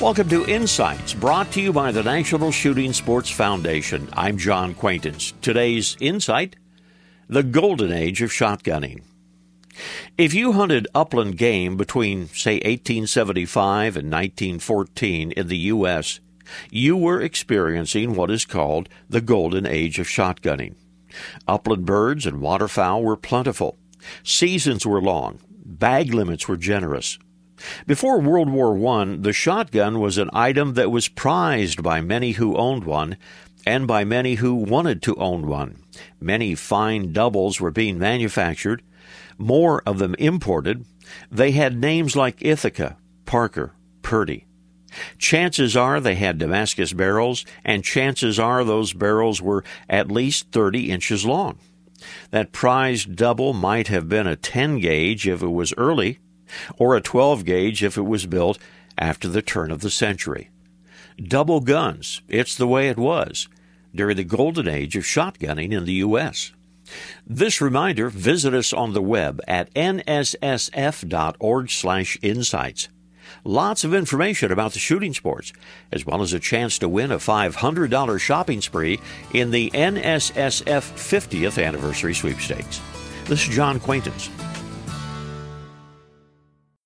Welcome to Insights, brought to you by the National Shooting Sports Foundation. I'm John Quaintance. Today's insight the golden age of shotgunning. If you hunted upland game between, say, 1875 and 1914 in the U.S., you were experiencing what is called the golden age of shotgunning. Upland birds and waterfowl were plentiful. Seasons were long. Bag limits were generous. Before World War I, the shotgun was an item that was prized by many who owned one and by many who wanted to own one. Many fine doubles were being manufactured, more of them imported. They had names like Ithaca, Parker, Purdey. Chances are they had Damascus barrels, and chances are those barrels were at least 30 inches long. That prized double might have been a 10 gauge if it was early, or a 12 gauge if it was built after the turn of the century. Double guns, it's the way it was during the golden age of shotgunning in the U.S. This reminder, visit us on the web at nssf.org/insights. Lots of information about the shooting sports, as well as a chance to win a $500 shopping spree in the NSSF 50th anniversary sweepstakes. This is John Quaintance.